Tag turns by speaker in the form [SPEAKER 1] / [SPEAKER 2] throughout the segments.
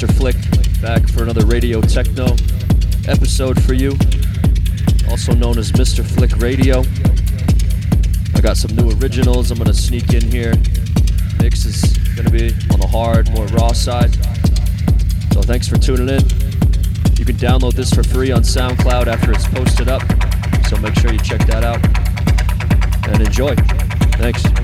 [SPEAKER 1] Mr. Flick back for another Radio Techno episode for you, also known as Mr. Flick Radio. I got some new originals I'm gonna sneak in here. Mix is gonna be on the hard, more raw side. So thanks for tuning in. You can download this for free on SoundCloud after it's posted up. So make sure you check that out and enjoy. Thanks.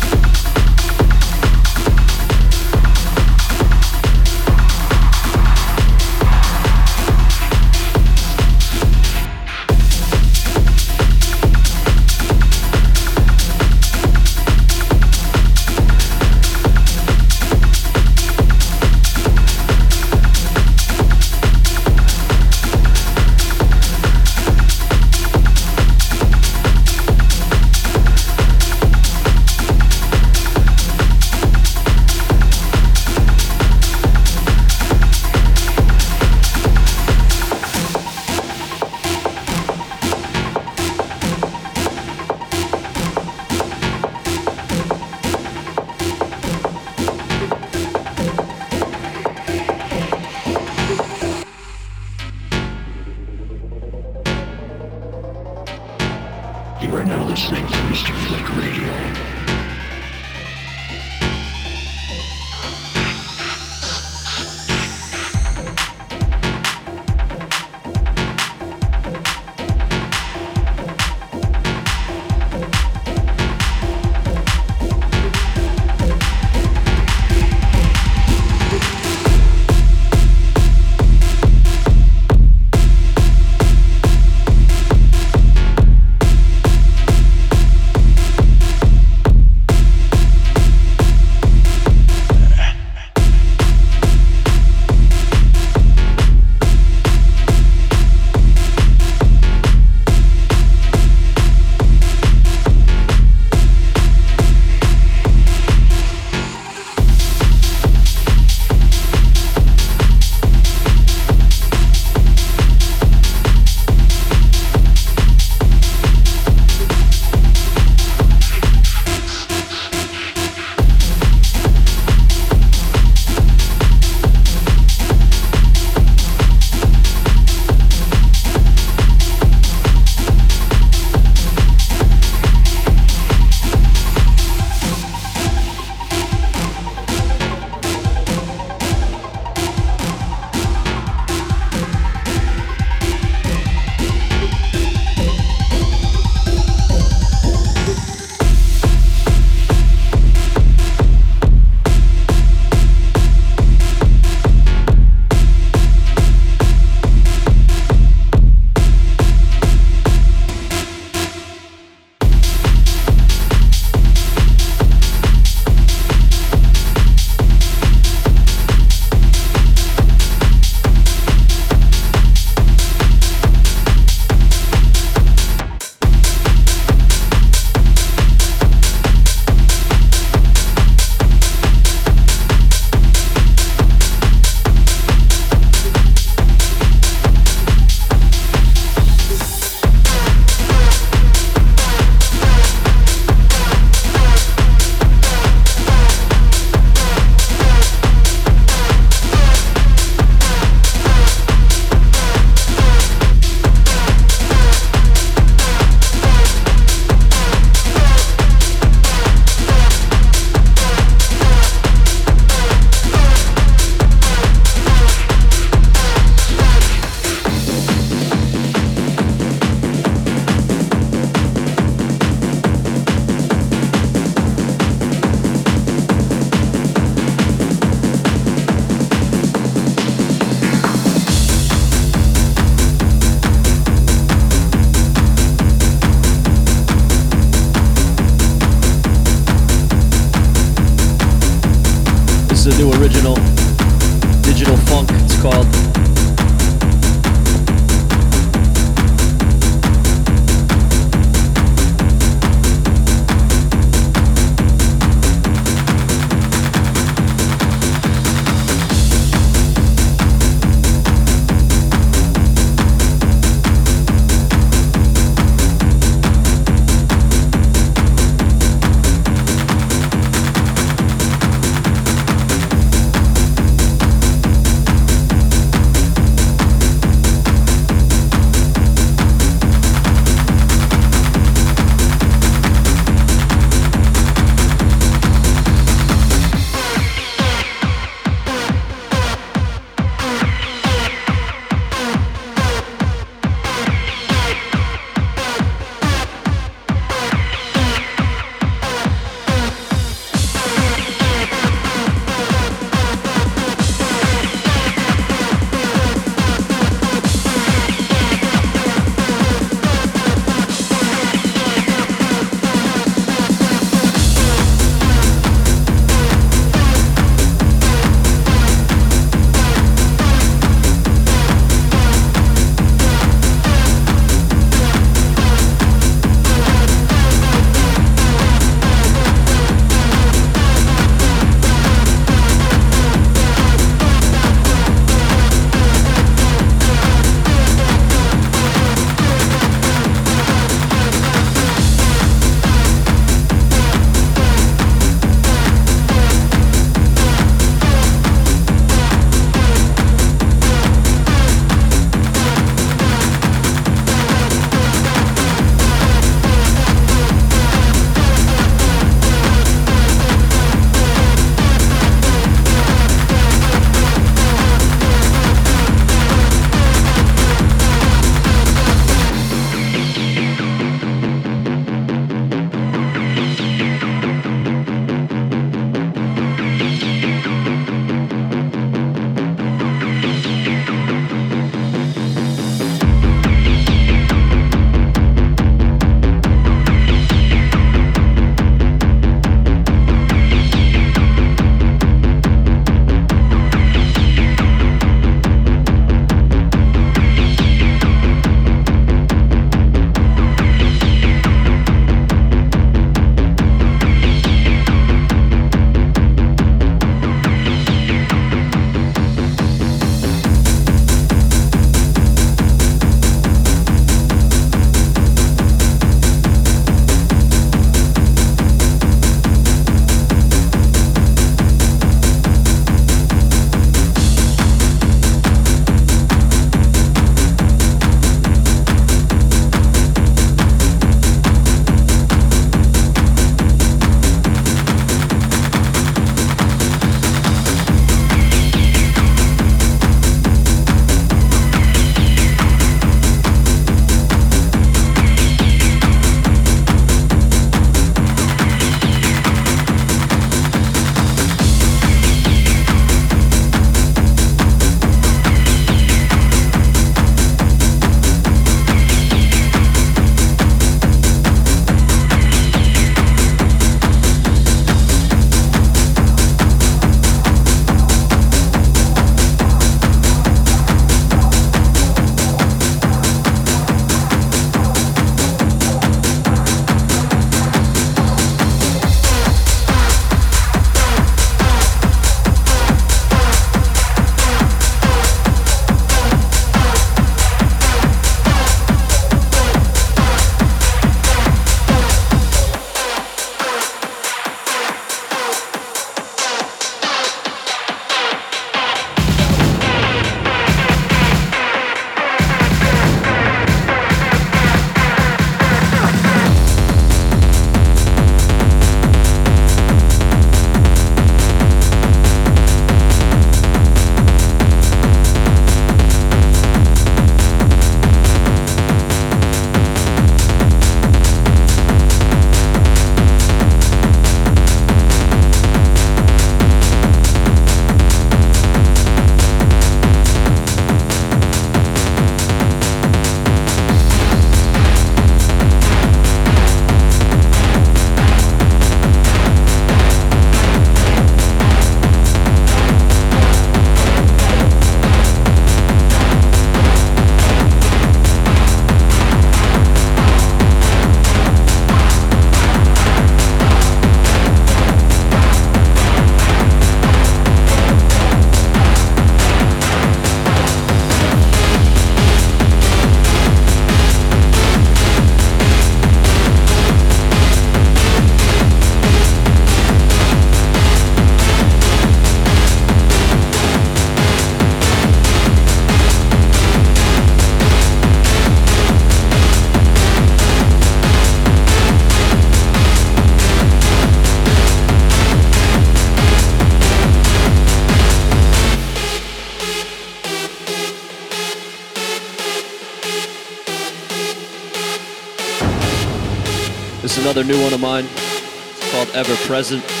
[SPEAKER 1] Another new one of mine. It's called Ever Present.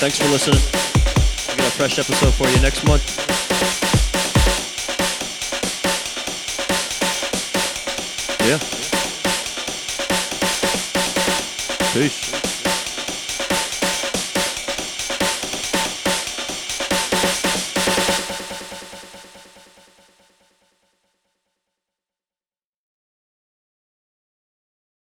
[SPEAKER 1] Thanks for listening. I got a fresh episode for you next month. Yeah. Peace.